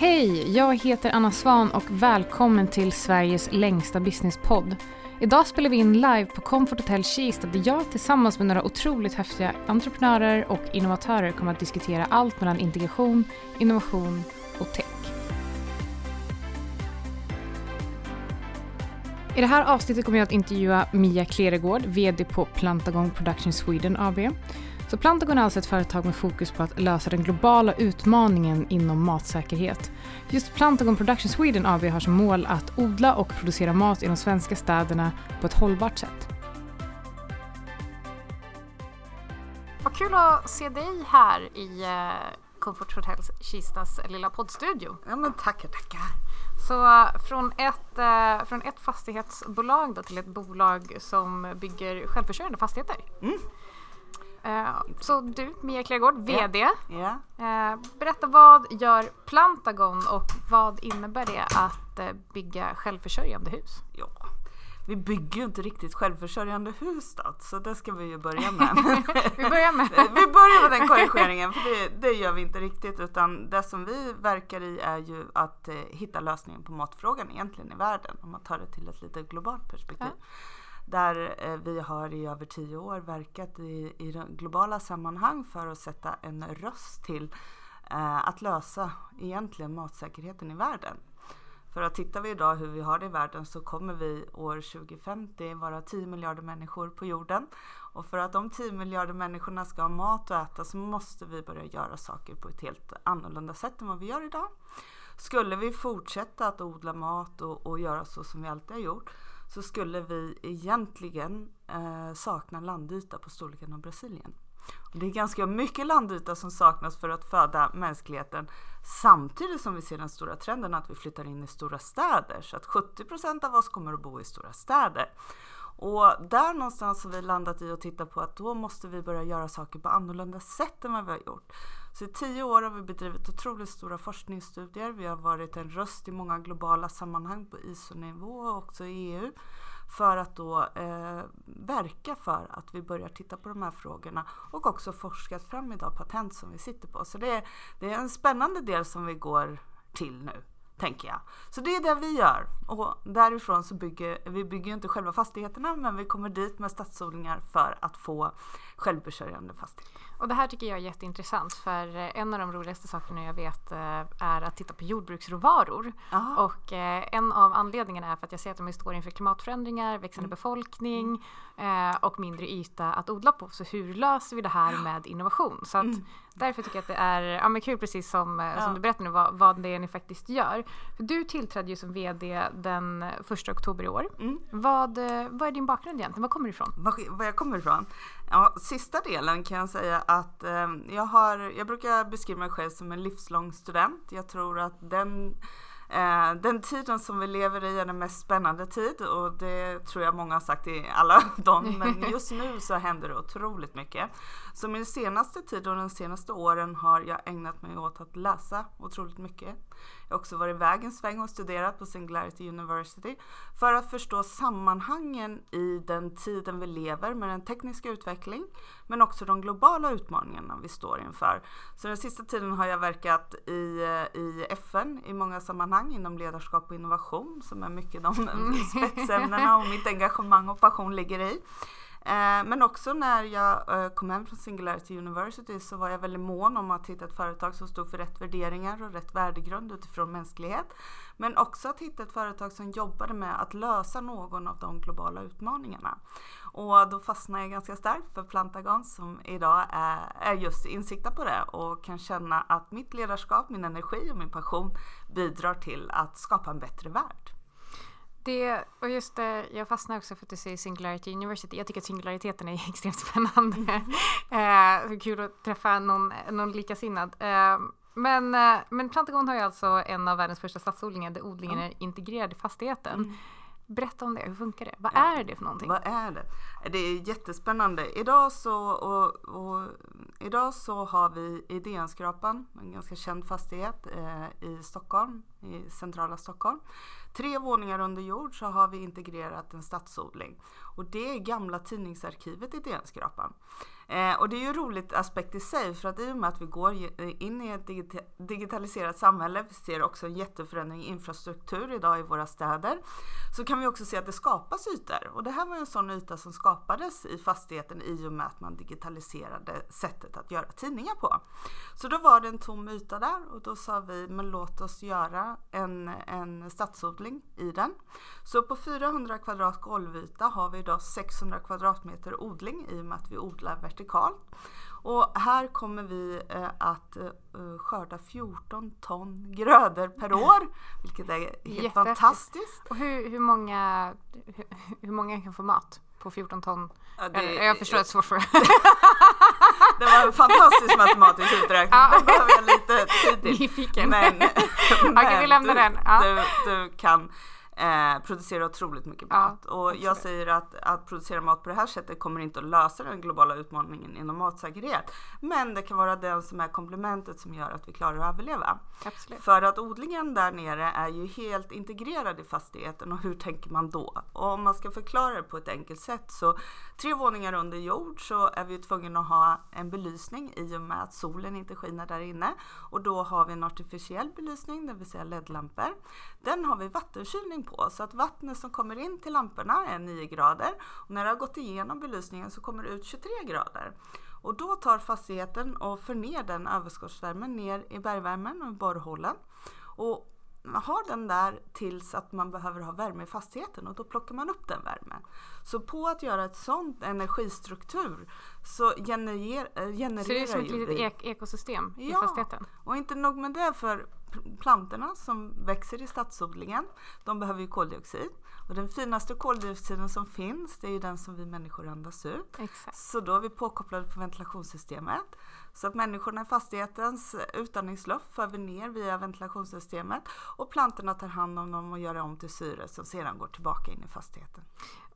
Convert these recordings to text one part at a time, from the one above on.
Hej! Jag heter Anna Svan och välkommen till Sveriges längsta businesspodd. Idag spelar vi in live på Comfort Hotel Kista där jag tillsammans med några otroligt häftiga entreprenörer och innovatörer kommer att diskutera allt mellan integration, innovation och tech. I det här avsnittet kommer jag att intervjua Mia Kleregård, VD på Plantagon Production Sweden AB. Så Plantagon är alltså ett företag med fokus på att lösa den globala utmaningen inom matsäkerhet. Just Plantagon Production Sweden AB har som mål att odla och producera mat i de svenska städerna på ett hållbart sätt. Vad kul att se dig här i eh, Comfort Hotels Kistas lilla poddstudio. Ja men tackar, tackar. Så från ett, eh, från ett fastighetsbolag då till ett bolag som bygger självförsörjande fastigheter. Mm. Eh, så du, Mia Klergård, VD. Ja. Eh, berätta vad gör Plantagon och vad innebär det att eh, bygga självförsörjande hus? ja. Vi bygger ju inte riktigt självförsörjande hus då, så det ska vi ju börja med. Vi börjar med vi börjar med den korrigeringen, för det, det gör vi inte riktigt. Utan det som vi verkar i är ju att eh, hitta lösningen på matfrågan egentligen i världen. Om man tar det till ett lite globalt perspektiv. Där eh, vi har i över tio år verkat i, i globala sammanhang för att sätta en röst till eh, att lösa egentligen matsäkerheten i världen. För att tittar vi idag hur vi har det i världen så kommer vi år 2050 vara 10 miljarder människor på jorden. Och för att de 10 miljarder människorna ska ha mat att äta så måste vi börja göra saker på ett helt annorlunda sätt än vad vi gör idag. Skulle vi fortsätta att odla mat och, och göra så som vi alltid har gjort så skulle vi egentligen eh, sakna landyta på storleken av Brasilien. Och det är ganska mycket landyta som saknas för att föda mänskligheten samtidigt som vi ser den stora trenden att vi flyttar in i stora städer så att 70 procent av oss kommer att bo i stora städer. Och där någonstans har vi landat i att titta på att då måste vi börja göra saker på annorlunda sätt än vad vi har gjort. Så i tio år har vi bedrivit otroligt stora forskningsstudier. Vi har varit en röst i många globala sammanhang på ISO-nivå och också i EU för att då eh, verka för att vi börjar titta på de här frågorna och också forskat fram idag patent som vi sitter på. Så det är, det är en spännande del som vi går till nu tänker jag. Så det är det vi gör och därifrån så bygger vi bygger inte själva fastigheterna men vi kommer dit med stadsodlingar för att få självförsörjande fastigheter. Och det här tycker jag är jätteintressant för eh, en av de roligaste sakerna jag vet eh, är att titta på jordbruksråvaror. Aha. Och eh, en av anledningarna är för att jag ser att de står inför klimatförändringar, växande Mm. befolkning eh, och mindre yta att odla på. Så hur löser vi det här med innovation? Så Mm. därför tycker jag att det är ja, men kul precis som, eh, som Ja. du berättade nu vad, vad det är ni faktiskt gör. För du tillträdde ju som VD den 1 oktober i år. Mm. Vad, vad är din bakgrund egentligen? Var kommer du ifrån? Var, var jag kommer ifrån? Ja, sista delen kan jag säga att eh, jag, har, jag brukar beskriva mig själv som en livslång student. Jag tror att den, eh, den tiden som vi lever i är den mest spännande tid och det tror jag många har sagt i alla dem. Men just nu så händer det otroligt mycket. Så min senaste tid och de senaste åren har jag ägnat mig åt att läsa otroligt mycket. Jag har också varit iväg en sväng och studerat på Singularity University för att förstå sammanhangen i den tiden vi lever med den tekniska utveckling men också de globala utmaningarna vi står inför. Så den sista tiden har jag verkat i, eh, i FN i många sammanhang inom ledarskap och innovation som är mycket de spetsämnena och mitt engagemang och passion ligger i. Eh, men också när jag eh, kom hem från Singularity University så var jag väldigt mån om att hitta ett företag som stod för rätt värderingar och rätt värdegrund utifrån mänsklighet. Men också att hitta ett företag som jobbade med att lösa någon av de globala utmaningarna. Och då fastnade jag ganska starkt för Plantagon som idag är, är just insikta på det och kan känna att mitt ledarskap, min energi och min passion bidrar till att skapa en bättre värld. Det, och just det, jag fastnar också för att du säger Singularity University. Jag tycker att singulariteten är extremt spännande. eh, så kul att träffa någon, någon likasinnad. Eh, men, eh, men Plantagon har ju alltså en av världens första stadsodlingar där odlingen är integrerad i fastigheten. Berätta om det, hur funkar det? Vad Ja. är det för någonting? Vad är det? Det är jättespännande. Idag så, och, och, idag så har vi Idénskrapan, en ganska känd fastighet eh, i Stockholm, i centrala Stockholm. Tre våningar under jord så har vi integrerat en stadsodling och det är gamla tidningsarkivet Idénskrapan. Eh, och det är ju en rolig aspekt i sig för att i och med att vi går eh, in i ett digita digitaliserat samhälle, vi ser också en jätteförändring i infrastruktur idag i våra städer, så kan vi också se att det skapas ytor. Och det här var en sån yta som skapades i fastigheten i och med att man digitaliserade sättet att göra tidningar på. Så då var det en tom yta där och då sa vi, men låt oss göra en, en stadsodling i den. Så på 400 kvadrat golvyta har vi idag 600 kvadratmeter odling i och med att vi odlar vertikalt. Och här kommer vi eh, att eh, skörda 14 ton grödor per år, vilket är helt fantastiskt. Och hur, hur, många, hur, hur många kan få mat på 14 ton? Ja, det, jag förstår att det är svårt för Det var en fantastisk matematisk uträkning. Ja. Den behöver jag lite tid till. Nyfiken. Men, Okej, vi lämnar du, den. Ja. Du, du kan eh, producerar otroligt mycket mat. Ja, och jag säger att, att producera mat på det här sättet kommer inte att lösa den globala utmaningen inom matsäkerhet. Men det kan vara den som är komplementet som gör att vi klarar att överleva. Absolut. För att odlingen där nere är ju helt integrerad i fastigheten och hur tänker man då? Och om man ska förklara det på ett enkelt sätt så tre våningar under jord så är vi tvungna att ha en belysning i och med att solen inte skiner där inne och då har vi en artificiell belysning, det vill säga LED-lampor. Den har vi vattenkylning på så att vattnet som kommer in till lamporna är 9 grader och när det har gått igenom belysningen så kommer det ut 23 grader. Och då tar fastigheten och för ner den överskottsvärmen ner i bergvärmen och borrhålen. Och har den där tills att man behöver ha värme i fastigheten och då plockar man upp den värmen. Så på att göra ett sånt energistruktur så genererar, genererar Så det är som ett litet ek ekosystem ja, i fastigheten? och inte nog med det för plantorna som växer i stadsodlingen, de behöver ju koldioxid. Och den finaste koldioxiden som finns, det är ju den som vi människor andas ut. Exakt. Så då är vi påkopplade på ventilationssystemet. Så att människorna i fastighetens utandningsluft för vi ner via ventilationssystemet och plantorna tar hand om dem och gör om till syre som sedan går tillbaka in i fastigheten.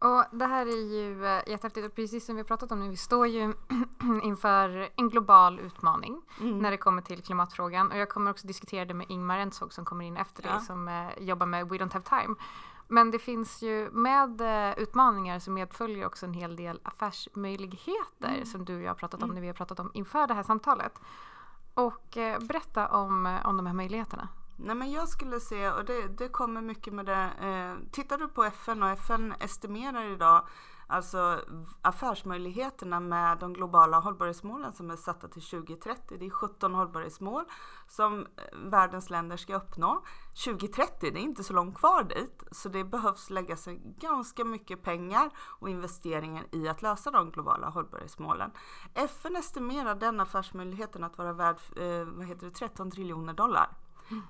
Och det här är ju eh, jättehäftigt och precis som vi har pratat om nu, vi står ju inför en global utmaning mm. när det kommer till klimatfrågan och jag kommer också diskutera det med Ingmar Ensvåg som kommer in efter ja. det som eh, jobbar med We Don't Have Time. Men det finns ju med eh, utmaningar så medföljer också en hel del affärsmöjligheter mm. som du och jag har pratat om mm. när vi har pratat om inför det här samtalet. Och eh, berätta om, eh, om de här möjligheterna. Nej men jag skulle säga, och det, det kommer mycket med det, eh, tittar du på FN och FN estimerar idag Alltså affärsmöjligheterna med de globala hållbarhetsmålen som är satta till 2030. Det är 17 hållbarhetsmål som eh, världens länder ska uppnå. 2030, det är inte så långt kvar dit. Så det behövs läggas ganska mycket pengar och investeringar i att lösa de globala hållbarhetsmålen. FN estimerar den affärsmöjligheten att vara värd eh, vad heter det, 13 triljoner dollar.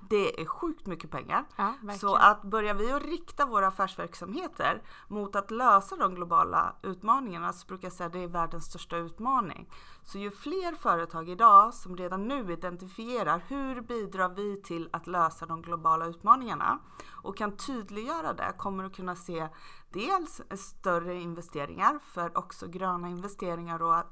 Det är sjukt mycket pengar. Ja, så att börjar vi att rikta våra affärsverksamheter mot att lösa de globala utmaningarna så brukar jag säga att det är världens största utmaning. Så ju fler företag idag som redan nu identifierar hur bidrar vi till att lösa de globala utmaningarna och kan tydliggöra det kommer att kunna se dels större investeringar för också gröna investeringar och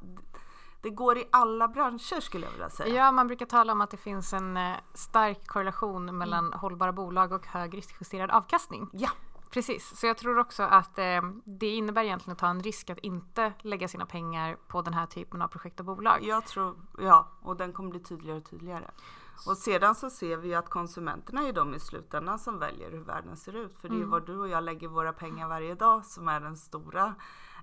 det går i alla branscher skulle jag vilja säga. Ja, man brukar tala om att det finns en eh, stark korrelation mellan mm. hållbara bolag och hög riskjusterad avkastning. Ja. Precis, så jag tror också att eh, det innebär egentligen att ta en risk att inte lägga sina pengar på den här typen av projekt och bolag. Jag tror, ja, och den kommer bli tydligare och tydligare. Och sedan så ser vi att konsumenterna är de i slutändan som väljer hur världen ser ut. För det är mm. var du och jag lägger våra pengar varje dag som är den stora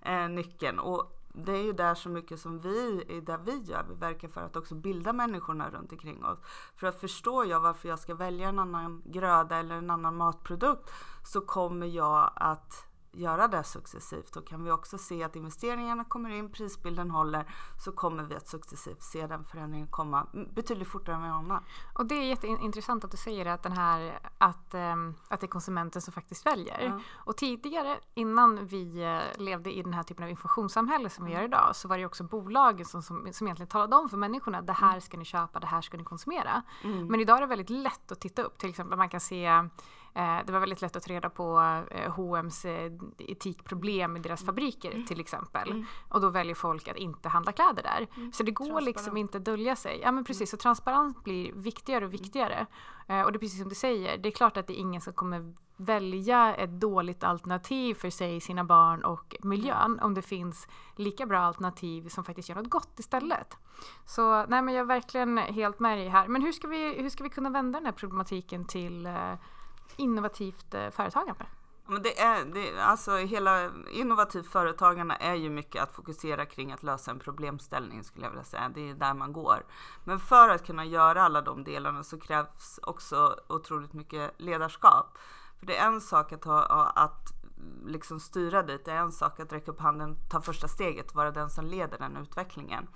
eh, nyckeln. Och det är ju där så mycket som vi, är där vi gör. Vi verkar för att också bilda människorna runt omkring oss. För att förstår jag varför jag ska välja en annan gröda eller en annan matprodukt så kommer jag att göra det successivt. Då kan vi också se att investeringarna kommer in, prisbilden håller, så kommer vi att successivt se den förändringen komma betydligt fortare än vi anar. Och det är jätteintressant att du säger att, den här, att, um, att det är konsumenten som faktiskt väljer. Mm. Och tidigare, innan vi uh, levde i den här typen av informationssamhälle som vi gör idag, så var det också bolagen som, som, som egentligen talade om för människorna, det här ska ni köpa, det här ska ni konsumera. Mm. Men idag är det väldigt lätt att titta upp, till exempel man kan se Eh, det var väldigt lätt att ta reda på eh, H&M's eh, etikproblem i deras fabriker Mm. till exempel. Och då väljer folk att inte handla kläder där. Mm. Så det går liksom inte att dölja sig. Ja men precis, så transparens blir viktigare och viktigare. Eh, och det är precis som du säger, det är klart att det är ingen som kommer välja ett dåligt alternativ för sig, sina barn och miljön om det finns lika bra alternativ som faktiskt gör något gott istället. Så nej men jag är verkligen helt med dig här. Men hur ska vi, hur ska vi kunna vända den här problematiken till eh, innovativt eh, företagande? Men det är, det, alltså hela innovativt företagande är ju mycket att fokusera kring att lösa en problemställning skulle jag vilja säga. Det är där man går. Men för att kunna göra alla de delarna så krävs också otroligt mycket ledarskap. För det är en sak att, ha, att liksom styra dit, det är en sak att räcka upp handen, ta första steget, vara den som leder den utvecklingen.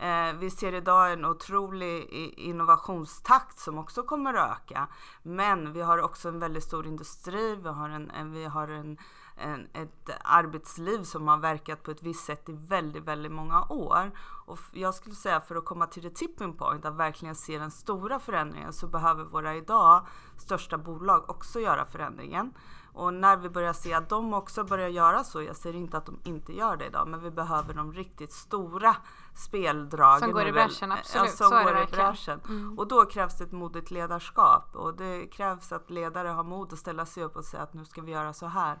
Eh, vi ser idag en otrolig innovationstakt som också kommer att öka. Men vi har också en väldigt stor industri, vi har, en, en vi har en, en, ett arbetsliv som har verkat på ett visst sätt i väldigt, väldigt många år. Och jag skulle säga för att komma till the tipping point, att verkligen se den stora förändringen, så behöver våra idag största bolag också göra förändringen. Och när vi börjar se att de också börjar göra så, jag säger inte att de inte gör det idag, men vi behöver de riktigt stora speldragen. Som går i bräschen, absolut. Ja, som det går i bräschen. Mm. Och då krävs det ett modigt ledarskap och det krävs att ledare har mod att ställa sig upp och säga att nu ska vi göra så här.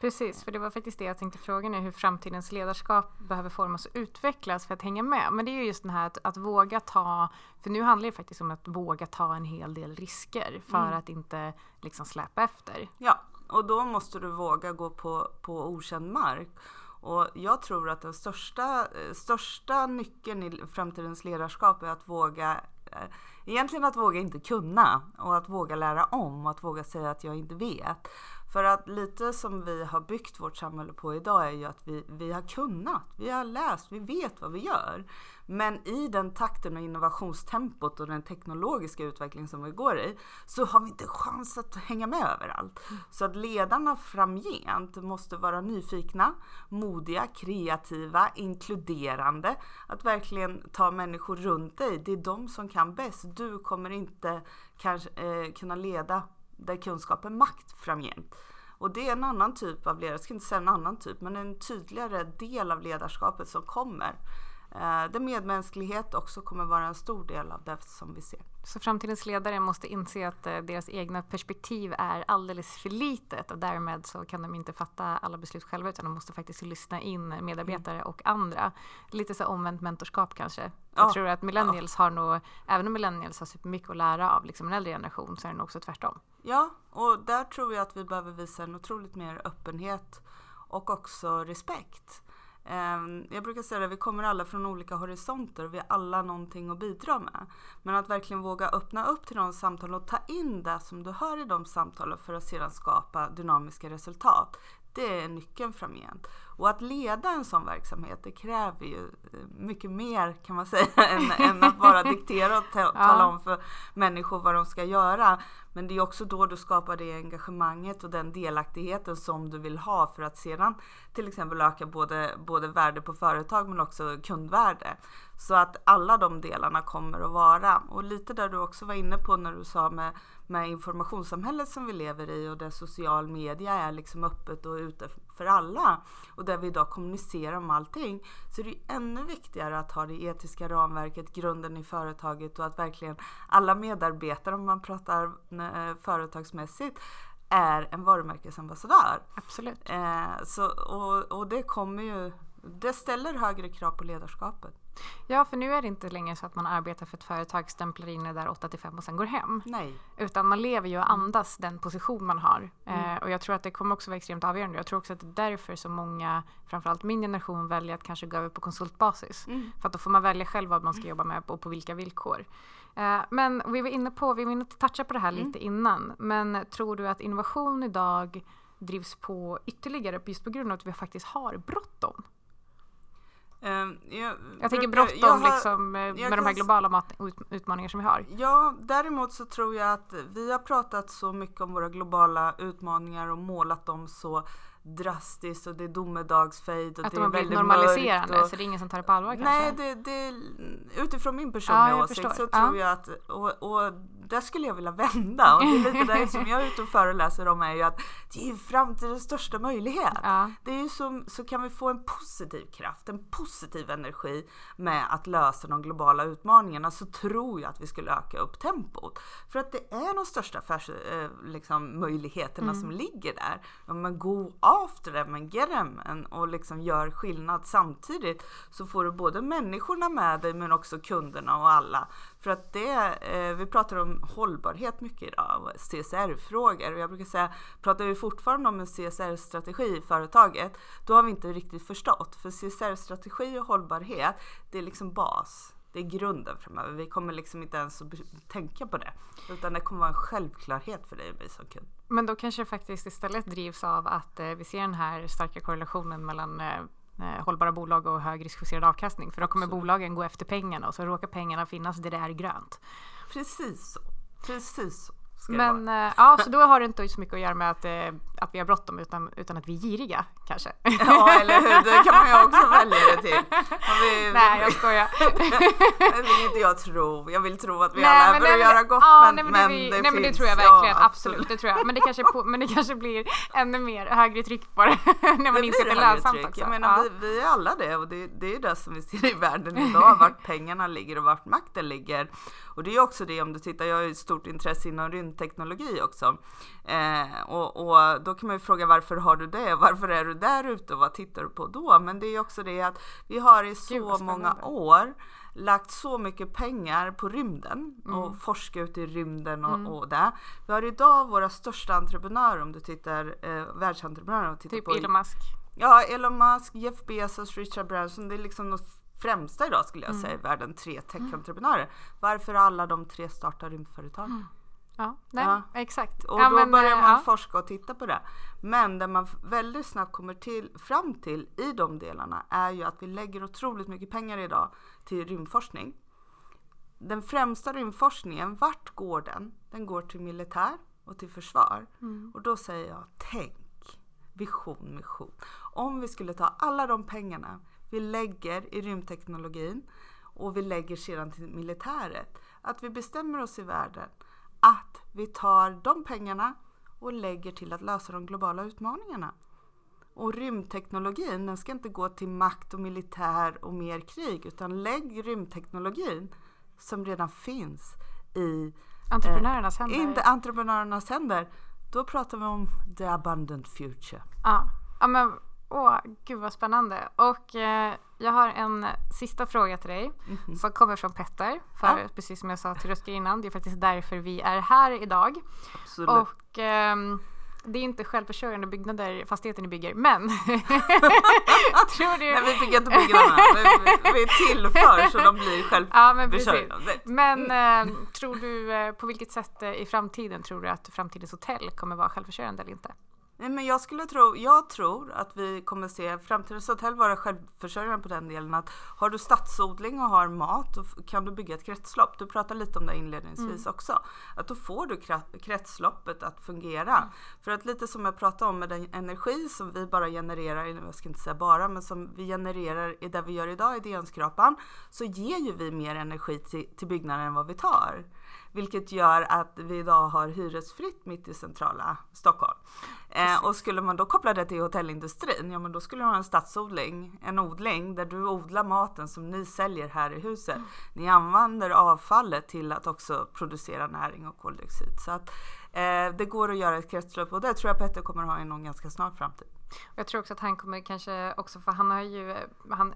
Precis, för det var faktiskt det jag tänkte fråga nu, hur framtidens ledarskap behöver formas och utvecklas för att hänga med. Men det är ju just den här att, att våga ta, för nu handlar det faktiskt om att våga ta en hel del risker för Mm. att inte liksom släpa efter. Ja, och då måste du våga gå på, på okänd mark. Och jag tror att den största, eh, största nyckeln i framtidens ledarskap är att våga eh, Egentligen att våga inte kunna och att våga lära om och att våga säga att jag inte vet. För att lite som vi har byggt vårt samhälle på idag är ju att vi, vi har kunnat, vi har läst, vi vet vad vi gör. Men i den takten och innovationstempot och den teknologiska utveckling som vi går i så har vi inte chans att hänga med överallt. Så att ledarna framgent måste vara nyfikna, modiga, kreativa, inkluderande. Att verkligen ta människor runt dig. Det är de som kan bäst. Du kommer inte kanske, eh, kunna leda där kunskap är makt framgent. Och det är en annan typ av ledare, jag ska inte säga en annan typ, men en tydligare del av ledarskapet som kommer. Eh, där medmänsklighet också kommer vara en stor del av det som vi ser. Så framtidens ledare måste inse att eh, deras egna perspektiv är alldeles för litet och därmed så kan de inte fatta alla beslut själva utan de måste faktiskt lyssna in medarbetare och andra. Lite så omvänt mentorskap kanske. Jag Ja. tror att millennials har nog, även om millennials har supermycket att lära av liksom en äldre generation så är det nog också tvärtom. Ja, och där tror jag att vi behöver visa en otroligt mer öppenhet och också respekt. Ehm, jag brukar säga att vi kommer alla från olika horisonter och vi har alla någonting att bidra med. Men att verkligen våga öppna upp till de samtalen och ta in det som du hör i de samtalen för att sedan skapa dynamiska resultat. Det är nyckeln framgent. Och att leda en sån verksamhet det kräver ju eh, mycket mer kan man säga än, än att bara diktera och ta, tala om för människor vad de ska göra. Men det är också då du skapar det engagemanget och den delaktigheten som du vill ha för att sedan till exempel öka både, både värde på företag men också kundvärde. Så att alla de delarna kommer att vara. Och lite där du också var inne på när du sa med, med informationssamhället som vi lever i och där social media är liksom öppet och ute för alla och där vi idag kommunicerar om allting så är det ännu viktigare att ha det etiska ramverket, grunden i företaget och att verkligen alla medarbetare om man pratar eh, företagsmässigt är en varumärkesambassadör. Absolut. Eh, så, och, och det kommer ju, det ställer högre krav på ledarskapet. Ja, för nu är det inte längre så att man arbetar för ett företag, stämplar in det där 8 till 5 och sen går hem. Nej. Utan man lever ju och andas den position man har. Eh, och jag tror att det kommer också vara extremt avgörande. Jag tror också att det är därför så många, framförallt min generation, väljer att kanske gå över på konsultbasis. Mm. För att då får man välja själv vad man ska jobba med och på vilka villkor. Eh, men vi var inne på, vi var inne och touchade på det här lite innan. Men tror du att innovation idag drivs på ytterligare just på grund av att vi faktiskt har bråttom? Eh, jag, Jag tänker bråttom liksom, eh, med de här globala mat- ut- utmaningar som vi har. Ja, däremot så tror jag att vi har pratat så mycket om våra globala utmaningar och målat dem så drastiskt och det är domedagsfejd och Att det de är har blivit väldigt normaliserande. Och, så det är ingen som tar det på allvar nej, kanske? det, det, utifrån min personliga Ja, åsikt förstår. så Ja. tror jag att, och, och där skulle jag vilja vända och det är lite det som jag är ute och föreläser om är ju att det är framtidens största möjlighet. Ja. Det är ju som, så kan vi få en positiv kraft, en positiv energi med att lösa de globala utmaningarna så tror jag att vi skulle öka upp tempot. För att det är de största affärs, eh, liksom, möjligheterna som ligger där. Ja, men go after them and get them och liksom gör skillnad samtidigt så får du både människorna med dig men också kunderna och alla. För att det, eh, vi pratar om hållbarhet mycket idag och CSR-frågor och jag brukar säga, pratar vi fortfarande om en CSR-strategi i företaget, då har vi inte riktigt förstått. För CSR-strategi och hållbarhet, det är liksom bas. Det är grunden framöver. Vi kommer liksom inte ens att tänka på det. Utan det kommer vara en självklarhet för dig och mig som kund. Men då kanske det faktiskt istället drivs av att eh, vi ser den här starka korrelationen mellan eh, hållbara bolag och hög riskjusterad avkastning. För då kommer bolagen gå efter pengarna och så råkar pengarna finnas där det är grönt. Precis så. Precis så. Men eh, ja, så då har det inte så mycket att göra med att, eh, att vi har bråttom utan, utan att vi är giriga kanske. Ja, eller hur? Det kan man ju också välja det till. Vi, Nej, jag skojar. Det vill inte jag tro. Jag vill tro att vi Nej, alla är för att göra gott, ja, men, nej, men, men det, vi, det nej, men det tror jag Ja, verkligen. absolut. det tror jag. Men det kanske, på, men det kanske blir ännu mer högre tryck på det när man inser att det är lönsamt också. Jag menar, ja. vi, vi är alla det och det, det är ju det som vi ser i världen idag, vart pengarna ligger och vart makten ligger. Och det är också det om du tittar, jag har ju ett stort intresse inom rymdteknologi också. Eh, och, och då kan man ju fråga varför har du det? Varför är du där ute och vad tittar du på då? Men det är ju också det att vi har i så många år lagt så mycket pengar på rymden Mm. och forska ut i rymden och, och det. Vi har idag våra största entreprenörer om du tittar eh, världsentreprenörer tittar Typ på Elon Musk. Ja, Elon Musk, Jeff Bezos, Richard Branson, det är liksom de främsta idag skulle Mm. jag säga i världen, tre techentreprenörer. Varför alla de tre startar rymdföretag? Ja, nej, Ja. exakt. Och ja, då men, börjar eh, man ja. forska och titta på det. Men det man väldigt snabbt kommer till, fram till i de delarna är ju att vi lägger otroligt mycket pengar idag till rymdforskning. Den främsta rymdforskningen, vart går den? Den går till militär och till försvar. Mm. Och då säger jag, tänk vision, mission. Om vi skulle ta alla de pengarna vi lägger i rymdteknologin och vi lägger sedan till militäret. Att vi bestämmer oss i världen att vi tar de pengarna och lägger till att lösa de globala utmaningarna. Och rymdteknologin, den ska inte gå till makt och militär och mer krig, utan lägg rymdteknologin som redan finns i Entreprenörernas händer. inte entreprenörernas händer. Då pratar vi om the abundant future. Ja, ja men åh, gud vad spännande. Och eh, jag har en sista fråga till dig som kommer från Petter. För. Ja. precis som jag sa till Rutger innan, det är faktiskt därför vi är här idag. Absolut. Och ehm, det är inte självförsörjande byggnader fastigheter ni bygger, men tror du... Nej, vi bygger inte byggnaderna. vi, vi tillför så de blir Ja, men självförsörjande. Men eh, tror du, eh, på vilket sätt eh, i framtiden tror du att framtidens hotell kommer vara självförsörjande eller inte? Nej, men jag skulle tro, jag tror att vi kommer se framtidens hotell vara självförsörjande på den delen att har du stadsodling och har mat då kan du bygga ett kretslopp. Du pratade lite om det inledningsvis också. Att då får du kretsloppet att fungera. För att lite som jag pratade om med den energi som vi bara genererar, jag ska inte säga bara, men som vi genererar i det vi gör idag i DN-skrapan så ger ju vi mer energi till, till byggnaden än vad vi tar. Vilket gör att vi idag har hyresfritt mitt i centrala Stockholm. Eh, och skulle man då koppla det till hotellindustrin, ja men då skulle du ha en stadsodling, en odling där du odlar maten som ni säljer här i huset. Ni använder avfallet till att också producera näring och koldioxid. Så att eh, det går att göra ett kretslopp och det tror jag Petter kommer ha i någon ganska snar framtid. Jag tror också att han kommer kanske också, för han har ju, han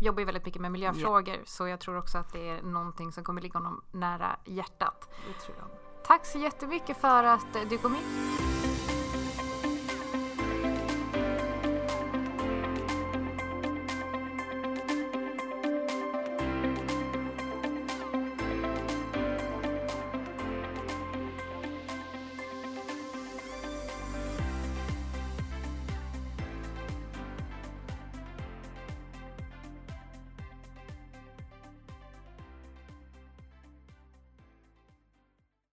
jobbar ju väldigt mycket med miljöfrågor, så jag tror också att det är någonting som kommer ligga honom nära hjärtat. Tack så jättemycket för att du kom hit.